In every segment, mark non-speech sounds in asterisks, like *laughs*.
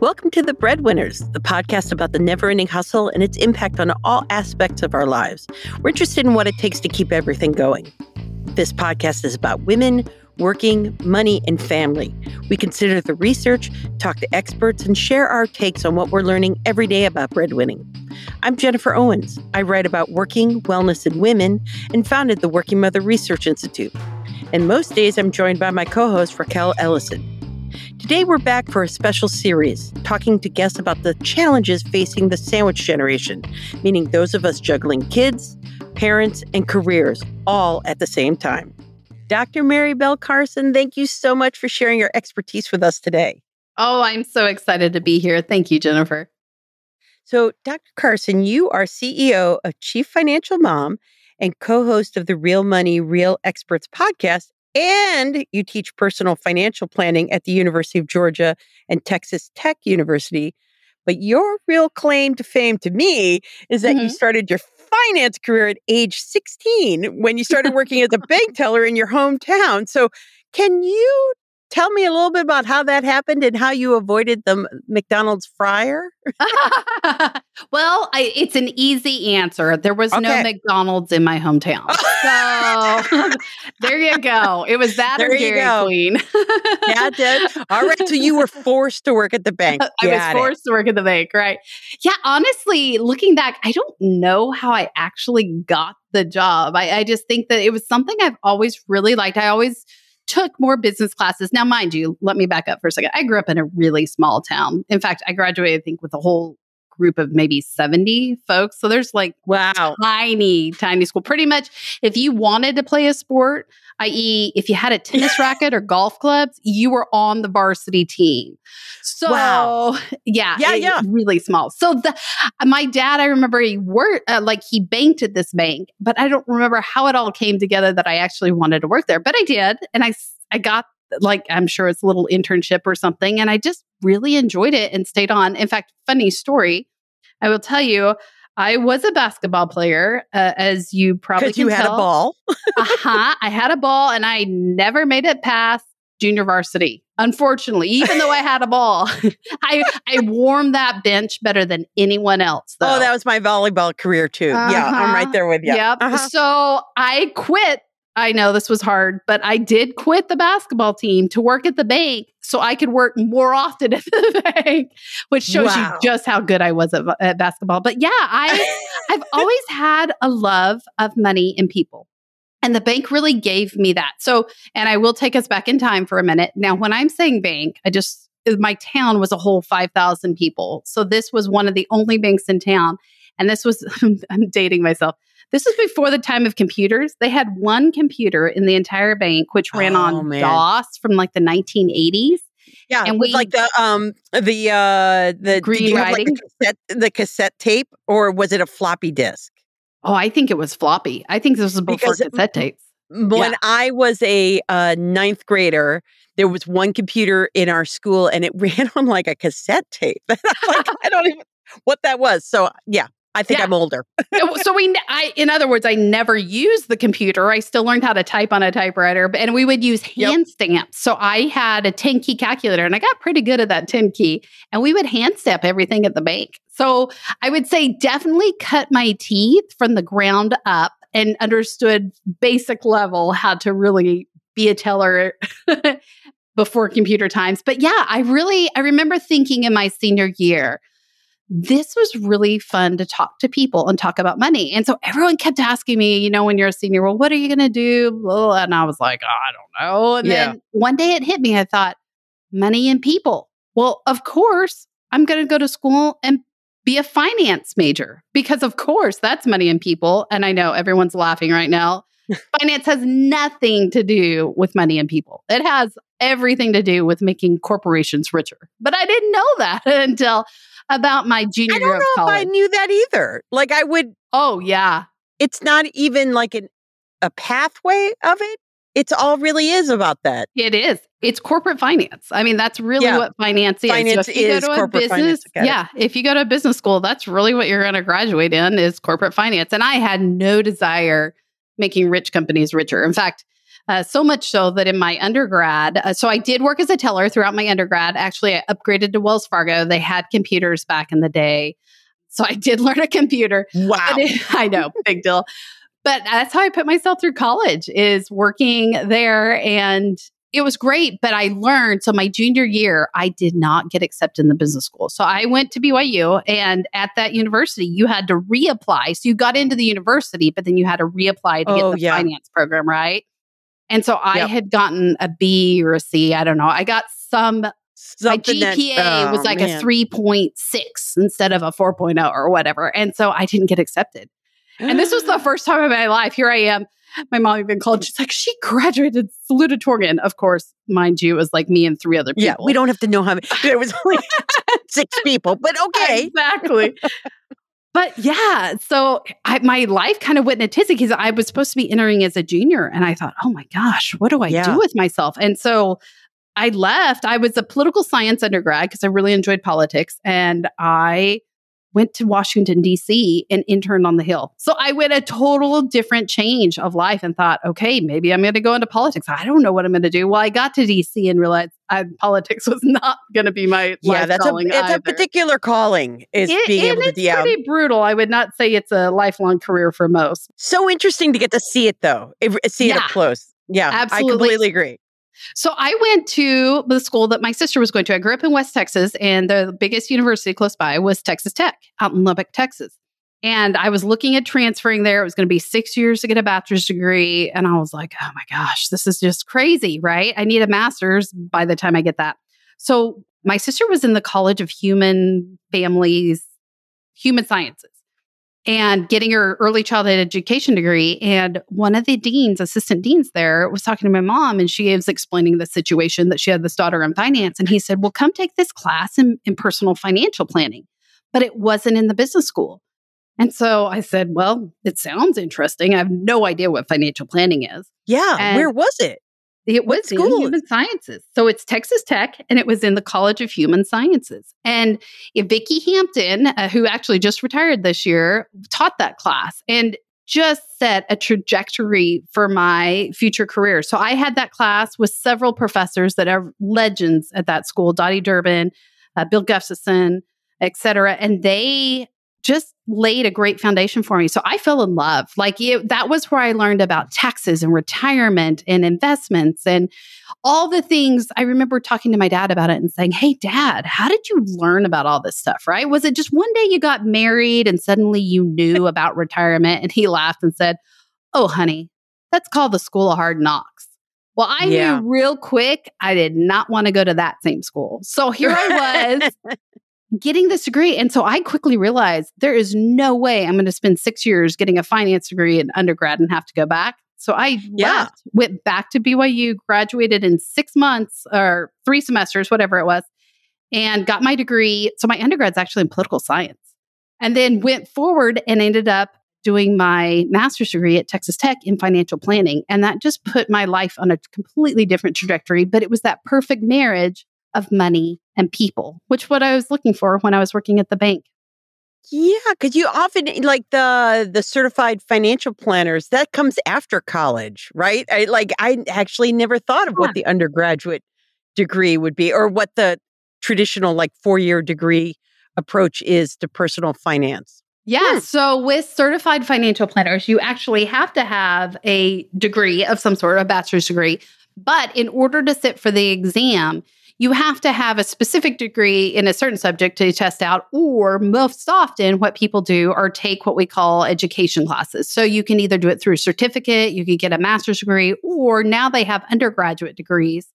Welcome to The Breadwinners, the podcast about the never ending hustle and its impact on all aspects of our lives. We're interested in what it takes to keep everything going. This podcast is about women, working, money, and family. We consider the research, talk to experts, and share our takes on what we're learning every day about breadwinning. I'm Jennifer Owens. I write about working, wellness, and women and founded the Working Mother Research Institute. And most days I'm joined by my co host, Raquel Ellison. Today, we're back for a special series talking to guests about the challenges facing the sandwich generation, meaning those of us juggling kids, parents, and careers all at the same time. Dr. Mary Bell Carson, thank you so much for sharing your expertise with us today. Oh, I'm so excited to be here. Thank you, Jennifer. So, Dr. Carson, you are CEO of Chief Financial Mom and co host of the Real Money, Real Experts podcast and you teach personal financial planning at the University of Georgia and Texas Tech University. But your real claim to fame to me is that mm-hmm. you started your finance career at age 16 when you started working as a bank teller in your hometown. So, can you tell me a little bit about how that happened and how you avoided the McDonald's fryer? *laughs* well, I, it's an easy answer. There was okay. no McDonald's in my hometown. *laughs* So *laughs* there you go. It was that there or Dairy go. Queen. yeah, did. All right. So you were forced to work at the bank. I was forced it. to work at the bank, right? Yeah, honestly, looking back, I don't know how I actually got the job. I, I just think that it was something I've always really liked. I always took more business classes. Now, mind you, let me back up for a second. I grew up in a really small town. In fact, I graduated, I think, with a whole group of maybe 70 folks. So there's like wow, tiny, tiny school. Pretty much if you wanted to play a sport, i.e., if you had a tennis *laughs* racket or golf clubs, you were on the varsity team. So wow. yeah, yeah, yeah, really small. So the my dad, I remember he worked uh, like he banked at this bank, but I don't remember how it all came together that I actually wanted to work there. But I did, and I I got like I'm sure it's a little internship or something. And I just really enjoyed it and stayed on. In fact, funny story, I will tell you, I was a basketball player, uh, as you probably you had tell. a ball. uh-huh. *laughs* I had a ball and I never made it past junior varsity. Unfortunately, even though I had a ball, *laughs* I I warmed that bench better than anyone else. Oh, though. Oh, that was my volleyball career too. Uh-huh. Yeah, I'm right uh-huh. there with you. Yep. Uh-huh. So I quit I know this was hard, but I did quit the basketball team to work at the bank so I could work more often *laughs* at the bank, which shows wow. you just how good I was at, at basketball. But yeah, I *laughs* I've always had a love of money and people. And the bank really gave me that. So, and I will take us back in time for a minute. Now, when I'm saying bank, I just uh, my town was a whole 5,000 people. So this was one of the only banks in town. And this was, *laughs* I'm dating myself. This was before the time of computers. They had one computer in the entire bank, which ran oh, on man. DOS from like the 1980s. Yeah, and we like the um the uh the green writing, like the, cassette, the cassette tape, or was it a floppy disk? Oh, I think it was floppy. I think this was before because cassette tapes. When yeah. I was a uh, ninth grader, there was one computer in our school, and it *laughs* ran on like a cassette tape. *laughs* like, I don't even what that was. So yeah, I think yeah. I'm older. *laughs* so we, I, in other words, I never used the computer. I still learned how to type on a typewriter, and we would use hand yep. stamps. So I had a 10 key calculator and I got pretty good at that 10 key, and we would hand stamp everything at the bank. So I would say definitely cut my teeth from the ground up and understood basic level how to really be a teller *laughs* before computer times. But yeah, I really, I remember thinking in my senior year, this was really fun to talk to people and talk about money. And so everyone kept asking me, you know, when you're a senior, well, what are you going to do? And I was like, oh, I don't know. And yeah. then one day it hit me. I thought, money and people. Well, of course, I'm going to go to school and be a finance major because, of course, that's money and people. And I know everyone's laughing right now. *laughs* finance has nothing to do with money and people, it has everything to do with making corporations richer. But I didn't know that *laughs* until about my junior I don't know if I knew that either. Like I would Oh yeah. It's not even like an a pathway of it. It's all really is about that. It is. It's corporate finance. I mean, that's really yeah. what finance is. Finance so is corporate business, yeah. If you go to a business school, that's really what you're going to graduate in is corporate finance. And I had no desire making rich companies richer. In fact, Uh, so much so that in my undergrad, uh, so I did work as a teller throughout my undergrad. Actually, I upgraded to Wells Fargo. They had computers back in the day. So I did *laughs* learn a computer. Wow. It, *laughs* I know, big deal. But that's how I put myself through college is working there and it was great, but I learned. So my junior year, I did not get accepted in the business school. So I went to BYU, and at that university, you had to reapply. So you got into the university, but then you had to reapply to Oh, get the yeah. finance program, right? And so I Yep. had gotten a B or a C. I don't know. I got some. my Something that- GPA was oh, like a 3.6 instead of a 4.0 or whatever. And so I didn't get accepted. And this was the *gasps* first time in my life. Here I am. My mom even called. She's like, she graduated salutatorian. Of course, mind you, it was like me and three other people. Yeah, we don't have to know how many. *laughs* There was only *laughs* six people, but okay. Exactly. But yeah, so I, my life kind of went in a tizzy because I was supposed to be entering as a junior. And I thought, oh my gosh, what do I Yeah. do with myself? And so I left. I was a political science undergrad because I really enjoyed politics. And I went to Washington, D.C. and interned on the Hill. So I went a total different change of life and thought, okay, maybe I'm going to go into politics. I don't know what I'm going to do. Well, I got to D.C. and realized I, politics *laughs* was not going to be my Yeah, that's a it's a particular calling is It- being able to it's yeah. pretty brutal. I would not say it's a lifelong career for most. So interesting to get to see it though. See it Yeah. up close. Yeah, I Absolutely. completely agree. So I went to the school that my sister was going to. I grew up in West Texas, and the biggest university close by was Texas Tech out in Lubbock, Texas. And I was looking at transferring there. It was going to be six years to get a bachelor's degree. And I was like, oh my gosh, this is just crazy, right? I need a master's by the time I get that. So my sister was in the College of Human Families, Human Sciences, and getting her early childhood education degree. And one of the deans, assistant deans there, was talking to my mom, and she was explaining the situation that she had this daughter in finance. And he said, Well, come take this class in, in personal financial planning. But it wasn't in the business school. And so I said, Well, it sounds interesting. I have no idea what financial planning is. Yeah, And- where was it? It was in human sciences. So it's Texas Tech and it was in the College of Human Sciences. And Vicki Hampton, uh, who actually just retired this year, taught that class and just set a trajectory for my future career. So I had that class with several professors that are legends at that school, Dottie Durband, uh, Bill Gustafson, et cetera. And they just laid a great foundation for me. So I fell in love. Like it, that was where I learned about taxes and retirement and investments and all the things. I remember talking to my dad about it and saying, Hey, dad, how did you learn about all this stuff? Right? Was it just one day you got married and suddenly you knew *laughs* about retirement? And he laughed and said, Oh, honey, that's called the school of hard knocks. Well, I Yeah. knew real quick I did not want to go to that same school. So here I was *laughs* *laughs* getting this degree. And so I quickly realized there is no way I'm going to spend six years getting a finance degree in undergrad and have to go back. So I Yeah. left, went back to BYU, graduated in six months or three semesters, whatever it was, and got my degree. So my undergrad's actually in political science. And then went forward and ended up doing my master's degree at Texas Tech in financial planning. And that just put my life on a completely different trajectory. But it was that perfect marriage of money and people, which what I was looking for when I was working at the bank. Yeah, because you often like the the certified financial planners that comes after college, right? I like I actually never thought of Yeah. what the undergraduate degree would be or what the traditional like four year degree approach is to personal finance. Yeah. Hmm. So with certified financial planners, you actually have to have a degree of some sort, a bachelor's degree. But in order to sit for the exam, you have to have a specific degree in a certain subject to test out, or most often, what people do are take what we call education classes. So you can either do it through a certificate, you can get a master's degree, or now they have undergraduate degrees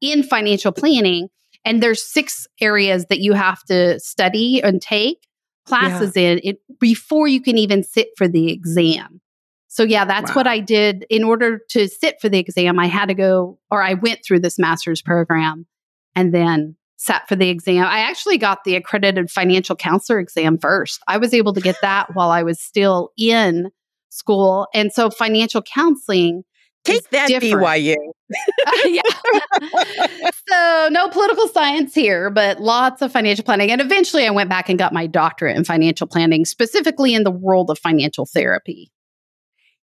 in financial planning. And there's six areas that you have to study and take classes in it before you can even sit for the exam. So yeah, that's what I did in order to sit for the exam. I had to go or I went through this master's program and then sat for the exam. I actually got the accredited financial counselor exam first. I was able to get that *laughs* while I was still in school. And so financial counseling Take that different. BYU. *laughs* yeah. so no political science here, but lots of financial planning. And eventually I went back and got my doctorate in financial planning, specifically in the world of financial therapy.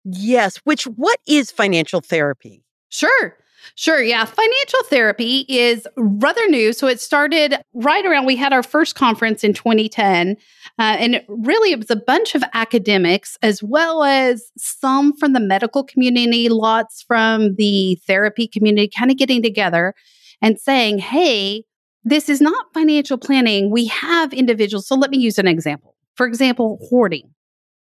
Yes, which what is financial therapy? Sure. Sure. Yeah. Financial therapy is rather new. So it started right around, we had our first conference in 2010. Uh, and really, it was a bunch of academics as well as some from the medical community, lots from the therapy community, kind of getting together and saying, hey, this is not financial planning. We have individuals. So let me use an example. For example, hoarding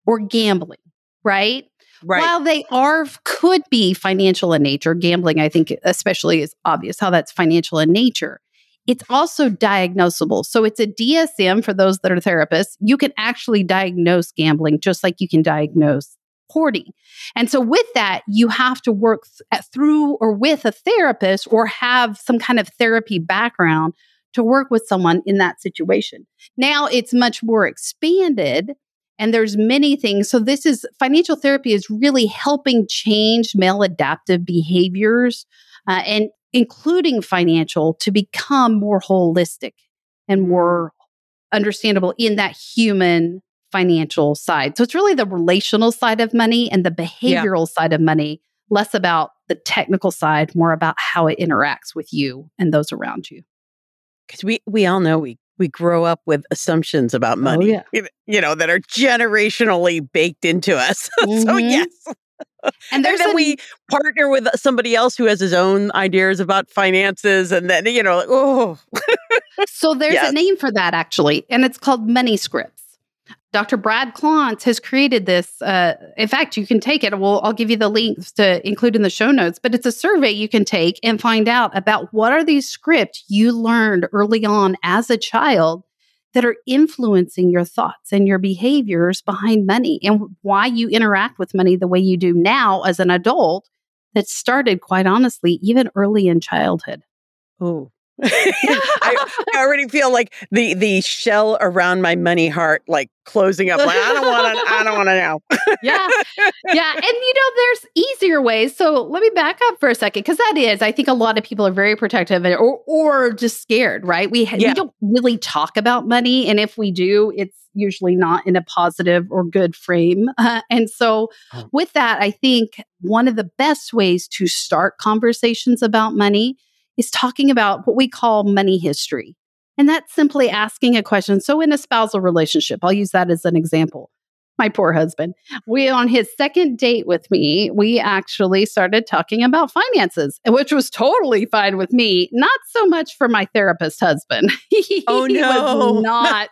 or gambling, right? Right. While they are could be financial in nature, gambling, I think especially is obvious how that's financial in nature. It's also diagnosable. So it's a DSM for those that are therapists. You can actually diagnose gambling just like you can diagnose hoarding. And so with that, you have to work th- through or with a therapist or have some kind of therapy background to work with someone in that situation. Now it's much more expanded and there's many things. So this is financial therapy is really helping change maladaptive behaviors uh, and including financial to become more holistic and more understandable in that human financial side. So it's really the relational side of money and the behavioral yeah. side of money, less about the technical side, more about how it interacts with you and those around you. Because we we all know we we grow up with assumptions about oh, money, oh, yeah. you know, that are generationally baked into us. *laughs* Mm-hmm. so yes. And, and then a, we partner with somebody else who has his own ideas about finances, and then you know, like, oh. so there's yes. a name for that actually, and it's called money scripts. Dr. Brad Klontz has created this. Uh, in fact, you can take it. Well, I'll give you the links to include in the show notes, but it's a survey you can take and find out about what are these scripts you learned early on as a child that are influencing your thoughts and your behaviors behind money and why you interact with money the way you do now as an adult that started, quite honestly, even early in childhood. Oh, *laughs* I, I, already feel like the the shell around my money heart like closing up. Like I don't want to. I don't want to know. yeah, yeah, and you know, there's easier ways. So let me back up for a second because that is, I think, a lot of people are very protective or or just scared. Right? We yeah. we don't really talk about money, and if we do, it's usually not in a positive or good frame. Uh, *laughs* and so, oh. with that, I think one of the best ways to start conversations about money is talking about what we call money history. And that's simply asking a question. So, in a spousal relationship, I'll use that as an example. My poor husband, we on his second date with me, we actually started talking about finances, which was totally fine with me. Not so much for my therapist husband. *laughs* he oh no, was *laughs* not.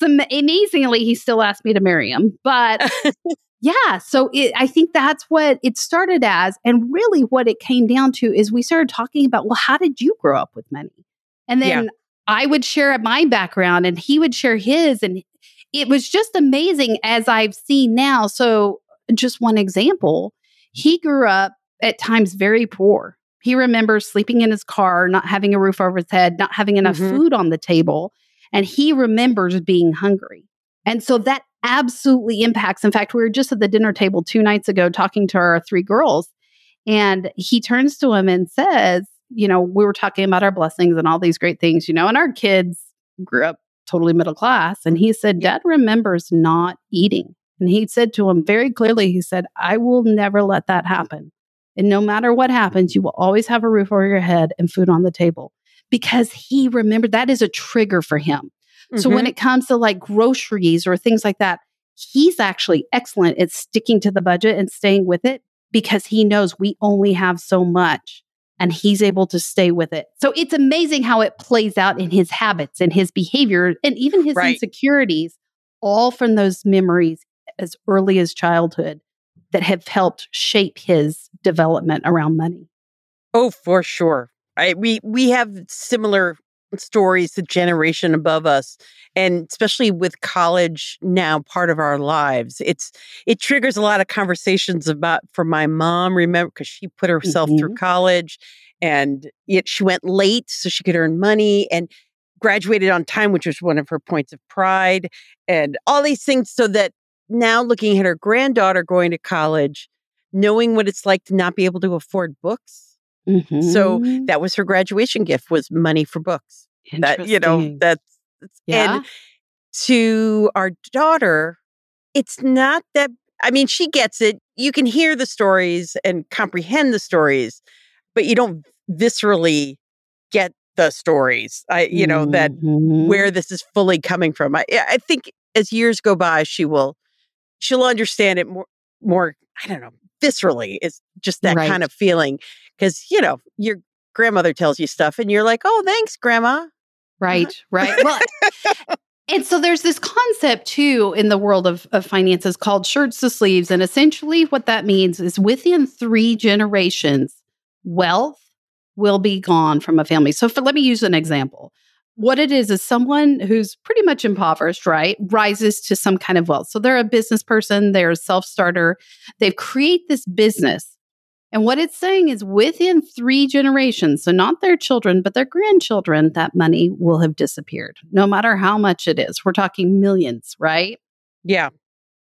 Some amazingly, he still asked me to marry him, but *laughs* yeah. So it, I think that's what it started as. And really, what it came down to is we started talking about, well, how did you grow up with money? And then yeah. I would share my background and he would share his. And it was just amazing as I've seen now. So, just one example, he grew up at times very poor. He remembers sleeping in his car, not having a roof over his head, not having enough mm-hmm. food on the table. And he remembers being hungry. And so that absolutely impacts. In fact, we were just at the dinner table two nights ago talking to our three girls, and he turns to him and says, You know, we were talking about our blessings and all these great things, you know, and our kids grew up totally middle class. And he said, Dad remembers not eating. And he said to him very clearly, He said, I will never let that happen. And no matter what happens, you will always have a roof over your head and food on the table because he remembered that is a trigger for him. Mm-hmm. So when mm-hmm. it comes to like groceries or things like that, he's actually excellent at sticking to the budget and staying with it because he knows we only have so much and he's able to stay with it. So it's amazing how it plays out in his habits and his behavior and even his right. insecurities, all from those memories as early as childhood that have helped shape his development around money. Oh, for sure. I, we we have similar stories the generation above us and especially with college now part of our lives it's it triggers a lot of conversations about for my mom remember because she put herself mm-hmm. through college and it, she went late so she could earn money and graduated on time which was one of her points of pride and all these things so that now looking at her granddaughter going to college knowing what it's like to not be able to afford books Mm-hmm. So that was her graduation gift was money for books. That you know that's yeah. and to our daughter, it's not that I mean, she gets it. You can hear the stories and comprehend the stories, but you don't viscerally get the stories. I, you know, that Mhm. where this is fully coming from. I, I think as years go by, she will, she'll understand it more, more. I don't know, viscerally. It's just that Right. kind of feeling because you know your grandmother tells you stuff, and you're like, "Oh, thanks, grandma." Uh-huh. Right, right. Well, *laughs* and so there's this concept too in the world of, of finances called shirts to sleeves. And essentially, what that means is within three generations, wealth will be gone from a family. So, for, let me use an example. What it is is someone who's pretty much impoverished, right, rises to some kind of wealth. So they're a business person, they're a self starter, they've create this business. And what it's saying is within three generations, so not their children, but their grandchildren, that money will have disappeared, no matter how much it is. We're talking millions, right? Yeah,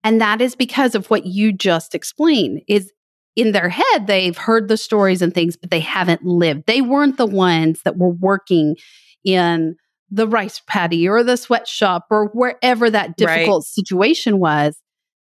And that is because of what you just explained is in their head, they've heard the stories and things, but they haven't lived. They weren't the ones that were working in the rice paddy or the sweatshop or wherever that Right. difficult situation was.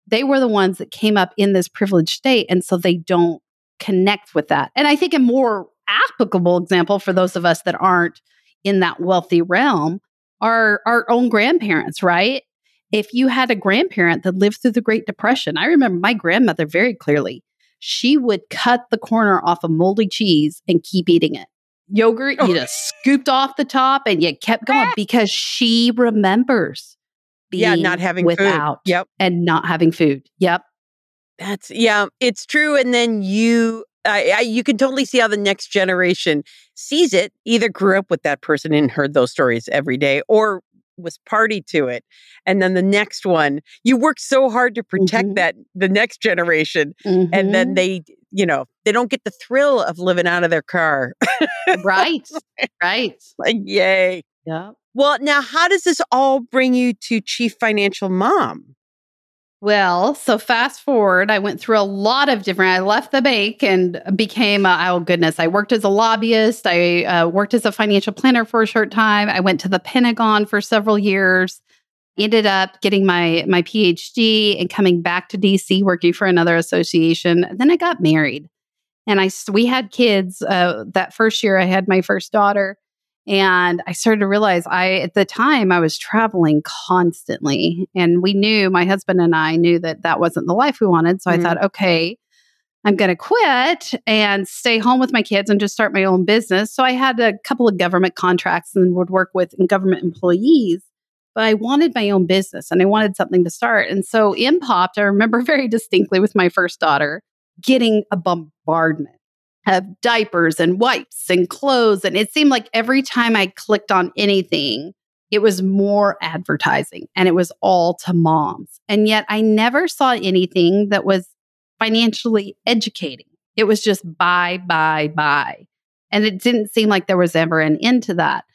They were the ones that came up in this privileged state. And so they don't connect with that. And I think a more applicable example for those of us that aren't in that wealthy realm are our own grandparents, right? If you had a grandparent that lived through the Great Depression, I remember my grandmother very clearly. She would cut the corner off a moldy cheese and keep eating it. Yogurt, Oh. you just scooped off the top and you kept going *laughs* because she remembers yeah, being not having without food. Yep. and not having food. Yep. That's yeah, it's true. And then you, I, I, you can totally see how the next generation sees it. Either grew up with that person and heard those stories every day, or was party to it. And then the next one, you work so hard to protect Mhm. that the next generation, and Mhm. then they, you know, they don't get the thrill of living out of their car. right. *laughs* Right. like, yay! Yeah. Well, now, how does this all bring you to chief financial mom? Well, so fast forward, I went through a lot of different. I left the bank and became, uh, oh goodness, I worked as a lobbyist. I uh, worked as a financial planner for a short time. I went to the Pentagon for several years. Ended up getting my my PhD and coming back to DC, working for another association. Then I got married, and I we had kids. Uh, that first year, I had my first daughter, and I started to realize I, at the time, I was traveling constantly. And we knew, my husband and I knew that that wasn't the life we wanted. So Mhm. I thought, okay, I'm going to quit and stay home with my kids and just start my own business. So I had a couple of government contracts and would work with government employees. But I wanted my own business and I wanted something to start. And so in Popped, I remember *laughs* very distinctly with my first daughter getting a bombardment of diapers and wipes and clothes. And it seemed like every time I clicked on anything, it was more advertising and it was all to moms. And yet I never saw anything that was financially educating. It was just buy, buy, buy. And it didn't seem like there was ever an end to that.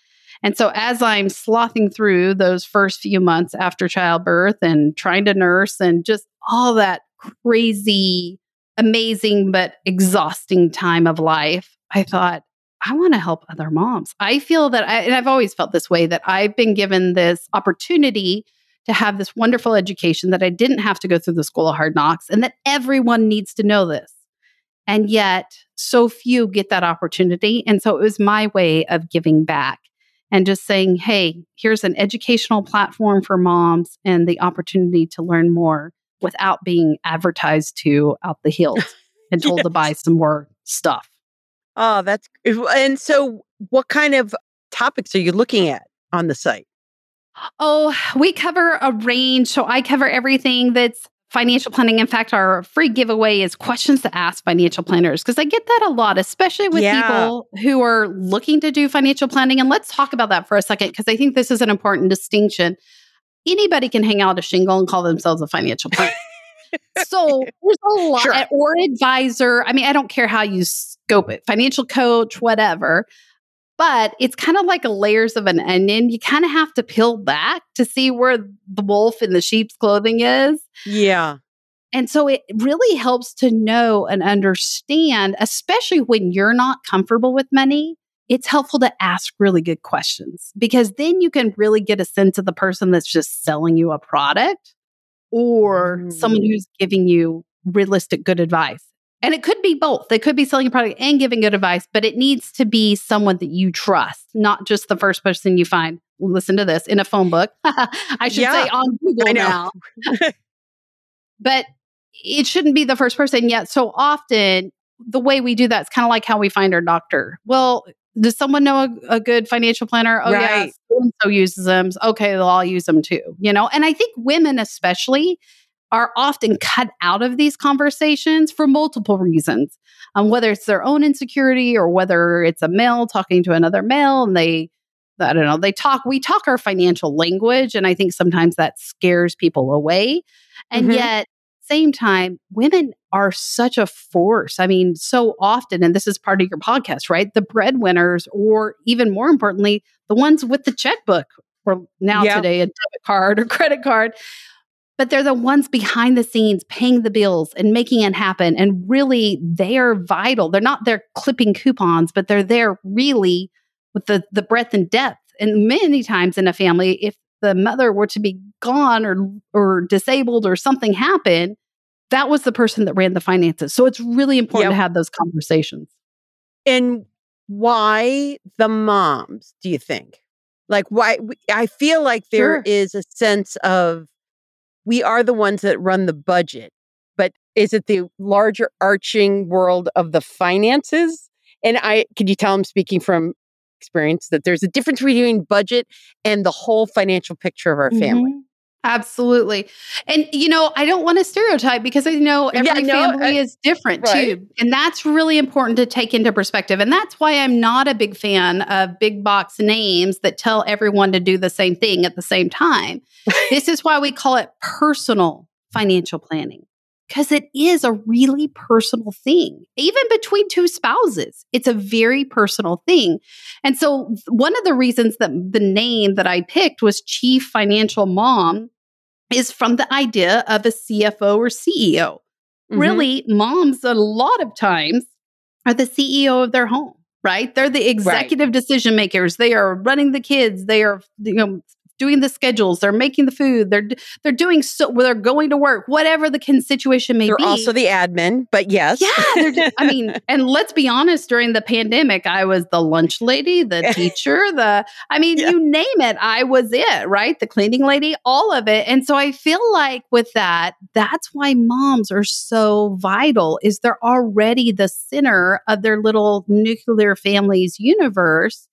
And so, as I'm slothing through those first few months after childbirth and trying to nurse and just all that crazy, amazing, but exhausting time of life, I thought, I want to help other moms. I feel that, I, and I've always felt this way, that I've been given this opportunity to have this wonderful education that I didn't have to go through the school of hard knocks and that everyone needs to know this. And yet, so few get that opportunity. And so it was my way of giving back and just saying, hey, here's an educational platform for moms and the opportunity to learn more without being advertised to out the hills *laughs* and told to buy some more stuff. Oh, that's and so what kind of topics are you looking at on the site? Oh, we cover a range. So I cover everything that's financial planning. In fact, our free giveaway is questions to ask financial planners because I get that a lot, especially with Yeah. people who are looking to do financial planning. And let's talk about that for a second because I think this is an important distinction. Anybody can hang out a shingle and call themselves a financial planner. *laughs* so there's a lot, Sure. or advisor. I mean, I don't care how you scope it, financial coach, whatever. But it's kind of like a layers of an onion. You kind of have to peel back to see where the wolf in the sheep's clothing is. Yeah. And so it really helps to know and understand, especially when you're not comfortable with money. It's helpful to ask really good questions because then you can really get a sense of the person that's just selling you a product or mm. someone who's giving you realistic good advice. And it could be both. They could be selling a product and giving good advice, but it needs to be someone that you trust, not just the first person you find. Listen to this in a phone book. *laughs* I should yeah, say on *laughs* Google now. *laughs* but it shouldn't be the first person yet. So often, the way we do that is kind of like how we find our doctor. Well, does someone know a, a good financial planner? Oh, right. yeah, so uses them. Okay, they'll all use them too. You know, and I think women especially are often cut out of these conversations for multiple reasons. Um, whether it's their own insecurity or whether it's a male talking to another male and they I don't know, they talk, we talk our financial language. And I think sometimes that scares people away. And mm-hmm. yet, same time, women are such a force. I mean, so often, and this is part of your podcast, right? The breadwinners, or even more importantly, the ones with the checkbook, or now today, a debit card or *laughs* credit card but they're the ones behind the scenes paying the bills and making it happen. And really, they are vital. They're not there clipping coupons, but they're there really with the, the breadth and depth. And many times in a family, if the mother were to be gone or, or disabled or something happened, that was the person that ran the finances. So it's really important yep. to have those conversations. And why the moms, do you think? Like, why? I feel like there sure. is a sense of we are the ones that run the budget. But is it the larger arching world of the finances? And I could you tell I'm speaking from experience that there's a difference between budget and the whole financial picture of our family. Mm-hmm. Absolutely. And, you know, I don't want to stereotype because I know every yeah, no, family uh, is different right. too. And that's really important to take into perspective. And that's why I'm not a big fan of big box names that tell everyone to do the same thing at the same time. *laughs* this is why we call it personal financial planning because it is a really personal thing, even between two spouses. It's a very personal thing. And so, one of the reasons that the name that I picked was Chief Financial Mom is from the idea of a CFO or CEO. Mm-hmm. Really, moms, a lot of times, are the CEO of their home right? They're the executive right. decision makers. They are running the kids. They are you know doing the schedules, they're making the food, they're they're doing so they're going to work, whatever the situation may they're be. They're also the admin, but yes. Yeah, just, I mean, *laughs* and let's be honest, during the pandemic, I was the lunch lady, the *laughs* teacher, the I mean, yeah. you name it, I was it, right? The cleaning lady, all of it. And so I feel like with that, that's why moms are so vital is they're already the center of their little nuclear family's universe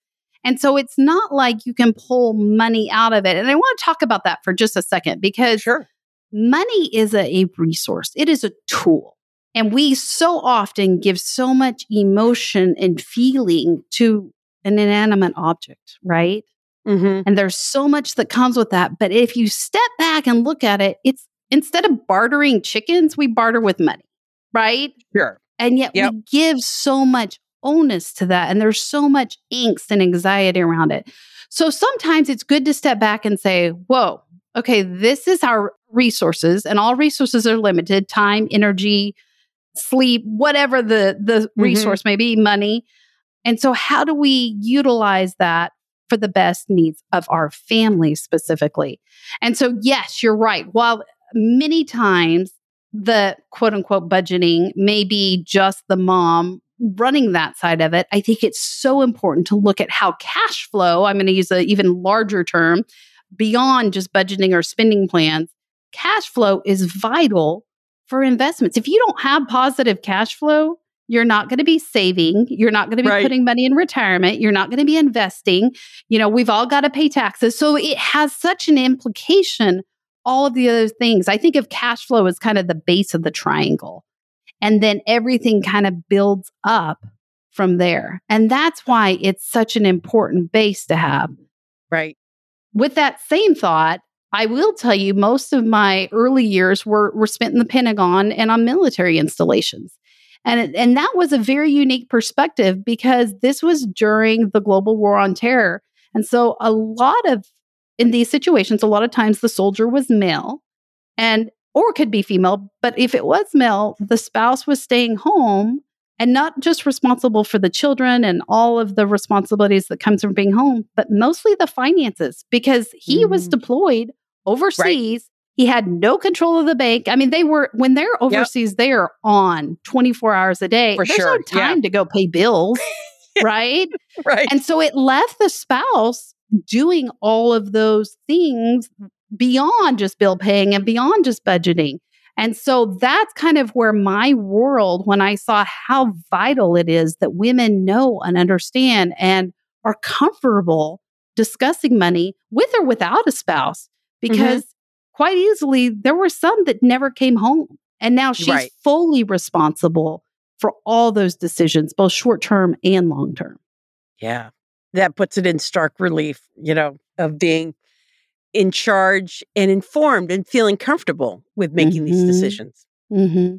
and so it's not like you can pull money out of it. And I want to talk about that for just a second because sure. money is a, a resource, it is a tool. And we so often give so much emotion and feeling to an inanimate object, right? Mm-hmm. And there's so much that comes with that. But if you step back and look at it, it's instead of bartering chickens, we barter with money, right? Sure. And yet yep. we give so much onus to that. And there's so much angst and anxiety around it. So sometimes it's good to step back and say, whoa, okay, this is our resources, and all resources are limited time, energy, sleep, whatever the, the mm-hmm. resource may be, money. And so, how do we utilize that for the best needs of our family specifically? And so, yes, you're right. While many times the quote unquote budgeting may be just the mom running that side of it, I think it's so important to look at how cash flow, I'm going to use an even larger term, beyond just budgeting or spending plans, cash flow is vital for investments. If you don't have positive cash flow, you're not going to be saving. You're not going to be right. putting money in retirement. You're not going to be investing. You know, we've all got to pay taxes. So it has such an implication, all of the other things. I think of cash flow as kind of the base of the triangle. And then everything kind of builds up from there. And that's why it's such an important base to have. Right. With that same thought, I will tell you most of my early years were, were spent in the Pentagon and on military installations. And, and that was a very unique perspective because this was during the global war on terror. And so, a lot of, in these situations, a lot of times the soldier was male. And or could be female. But if it was male, the spouse was staying home and not just responsible for the children and all of the responsibilities that comes from being home, but mostly the finances because he mm. was deployed overseas. Right. He had no control of the bank. I mean, they were when they're overseas, yep. they are on 24 hours a day. For There's sure. no time yeah. to go pay bills, *laughs* right? right. And so it left the spouse doing all of those things beyond just bill paying and beyond just budgeting. And so that's kind of where my world, when I saw how vital it is that women know and understand and are comfortable discussing money with or without a spouse, Mm-hmm. because mm-hmm. quite easily there were some that never came home. And now she's right. fully responsible for all those decisions, both short term and long term. Yeah. That puts it in stark relief, you know, of being in charge and informed and feeling comfortable with making mm-hmm. these decisions. Mm-hmm.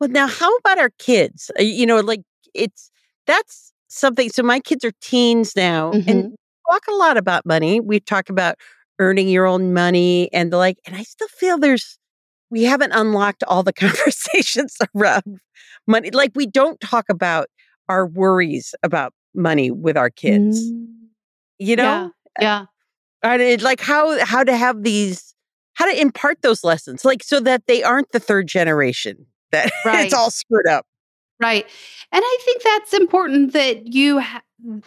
Well, now, how about our kids? Uh, you know, like it's that's something. So, my kids are teens now Mm-hmm. and talk a lot about money. We talk about earning your own money and the like. And I still feel there's, we haven't unlocked all the *laughs* conversations around money. Like, we don't talk about our worries about money with our kids. Mm-hmm. You know? Yeah. yeah. And like how how to have these how to impart those lessons like so that they aren't the third generation that *laughs* right. it's all screwed up. Right. And i think that's important that you ha-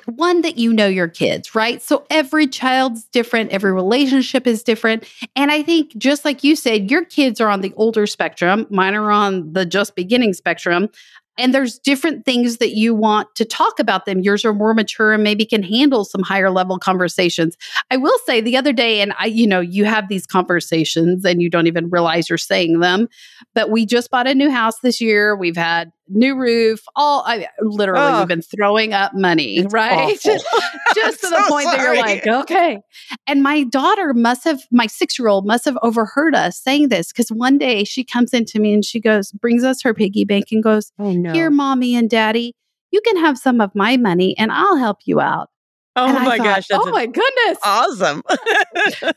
one that you know your kids right? So every child's different every relationship is different. And i think just like you said your kids are on the older spectrum mine are on the just beginning spectrum and there's different things that you want to talk about them. Yours are more mature and maybe can handle some higher level conversations. I will say the other day, and I, you know, you have these conversations and you don't even realize you're saying them, but we just bought a new house this year. We've had new roof, all I literally Oh. we've been throwing up money, It's right? awful. *laughs* just to *laughs* the so point that you're like, okay. And my daughter must have, my six year old must have overheard us saying this because one day she comes into me and she goes, brings us her piggy bank and goes, oh no Here, mommy and daddy, you can have some of my money and I'll help you out. Oh and my thought, gosh that's oh my goodness. awesome *laughs*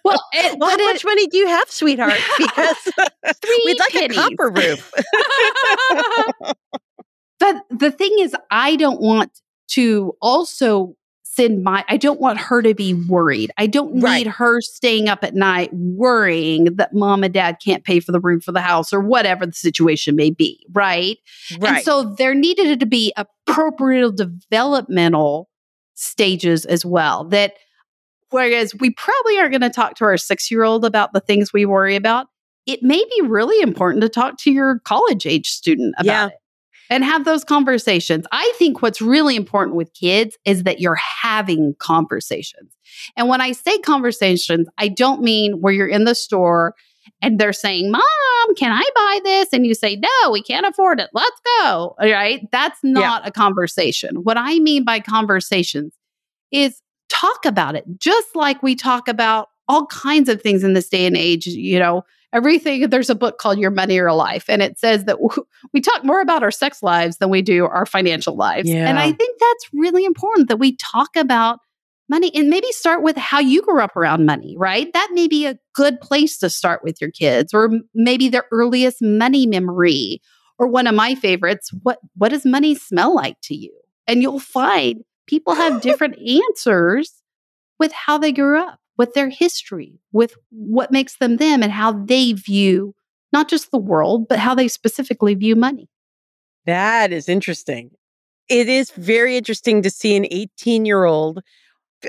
well, it, *laughs* well how but much money do you have sweetheart *laughs* because Three we'd like pennies. a copper roof but the thing is, I don't want to also send my, I don't want her to be worried. I don't need Right. her staying up at night worrying that mom and dad can't pay for the room for the house or whatever the situation may be. Right. And right so there needed to be appropriate developmental stages as well. That whereas we probably aren't going to talk to our six year old about the things we worry about, it may be really important to talk to your college age student about Yeah. it and have those conversations. I think what's really important with kids is that you're having conversations. And when I say conversations, I don't mean where you're in the store and they're saying, Mom, can I buy this? And you say, No, we can't afford it. Let's go. All right. That's not a conversation. What I mean by conversations is talk about it, just like we talk about all kinds of things in this day and age. You know, everything, there's a book called Your Money or Life, and it says that w- *laughs* we talk more about our sex lives than we do our financial lives. And I think that's really important that we talk about money and maybe start with how you grew up around money, right? That may be a good place to start with your kids or maybe their earliest money memory or one of my favorites, what what does money smell like to you? And you'll find people have different *laughs* answers with how they grew up, with their history, with what makes them them and how they view not just the world, but how they specifically view money. that is interesting it is very interesting to see an 18 year old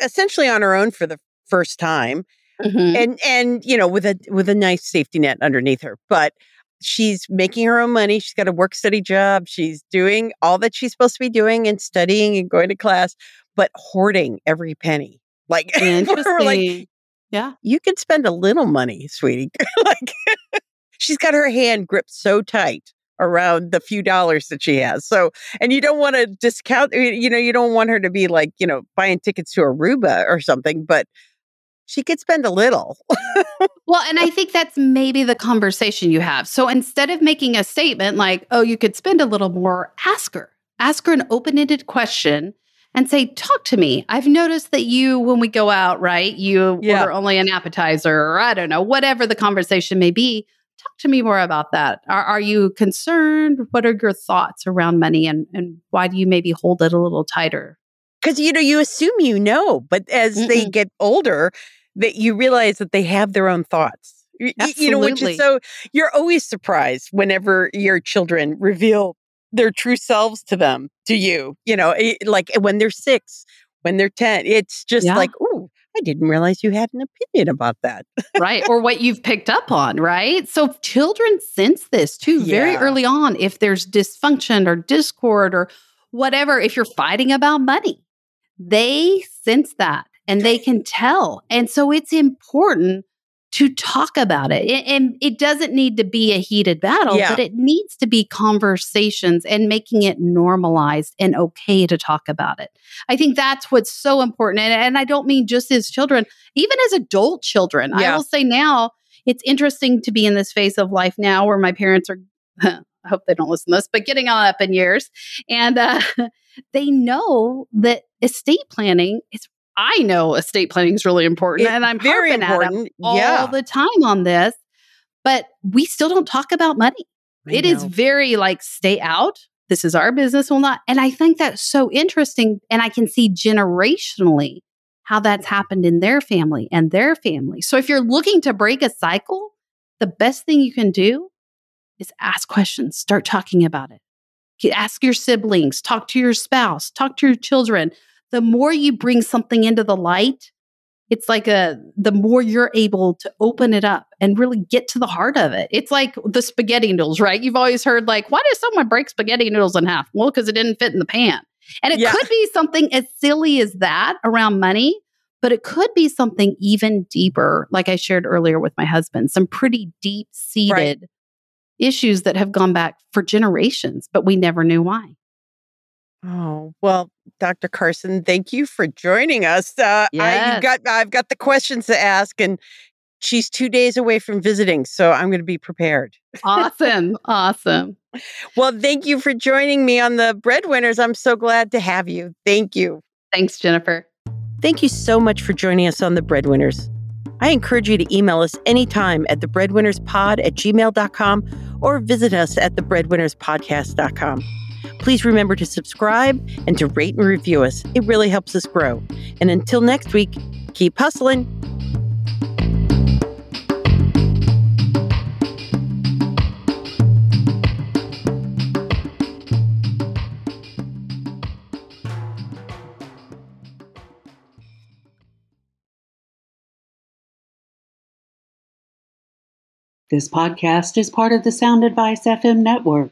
essentially on her own for the first time mm-hmm. and and you know with a with a nice safety net underneath her but she's making her own money she's got a work study job she's doing all that she's supposed to be doing and studying and going to class but hoarding every penny like *laughs* we're like Interesting. yeah. you can spend a little money sweetie *laughs* like *laughs* she's got her hand gripped so tight around the few dollars that she has so and you don't want to discount you know you don't want her to be like you know buying tickets to aruba or something but she could spend a little *laughs* Well, and I think that's maybe the conversation you have. So instead of making a statement like, oh, you could spend a little more, ask her. Ask her an open ended question and say, talk to me. I've noticed that you, when we go out, right, you Yeah. order only an appetizer or I don't know, whatever the conversation may be. Talk to me more about that. Are, are you concerned? What are your thoughts around money and, and why do you maybe hold it a little tighter? because you know you assume you know but as they Mm-mm. get older that you realize that they have their own thoughts Absolutely. You know, which is so you're always surprised whenever your children reveal their true selves to them, to you. You know, eh, like when they're six, when they're 10, it's just yeah. like, I didn't realize you had an opinion about that. right. Or what you've picked up on, right? So children sense this too very yeah. early on. If there's dysfunction or discord or whatever, if you're fighting about money, they sense that and they can tell. And so it's important to talk about it. And it doesn't need to be a heated battle, yeah. but it needs to be conversations and making it normalized and okay to talk about it. I think that's what's so important. And, and I don't mean just as children, even as adult children. Yeah. I will say now, it's interesting to be in this phase of life now where my parents are, *laughs* I hope they don't listen to this, but getting on up in years. And uh, *laughs* they know that estate planning is I know estate planning is really important, and I'm very important all yeah. the time on this. But we still don't talk about money. I it know. is very like stay out. This is our business, will not. And I think that's so interesting, and I can see generationally how that's happened in their family and their family. So if you're looking to break a cycle, the best thing you can do is ask questions, start talking about it. Ask your siblings, talk to your spouse, talk to your children, the more you bring something into the light, it's like a the more you're able to open it up and really get to the heart of it. It's like the spaghetti noodles, right? You've always heard like, why does someone break spaghetti noodles in half? Well, because it didn't fit in the pan. And it yeah. could be something as silly as that around money, but it could be something even deeper, like I shared earlier with my husband, some pretty deep seated right. issues that have gone back for generations, but we never knew why. Oh, well, Dr. Carson, thank you for joining us. Uh, yes. I, got, I've got the questions to ask, and she's two days away from visiting, so I'm going to be prepared. Awesome. awesome. *laughs* Well, thank you for joining me on the Breadwinners. I'm so glad to have you. Thank you. Thanks, Jennifer. Thank you so much for joining us on the Breadwinners. I encourage you to email us anytime at thebreadwinnerspod at gmail.com or visit us at thebreadwinnerspodcast.com. Please remember to subscribe and to rate and review us. It really helps us grow. And until next week, keep hustling. This podcast is part of the Sound Advice FM network.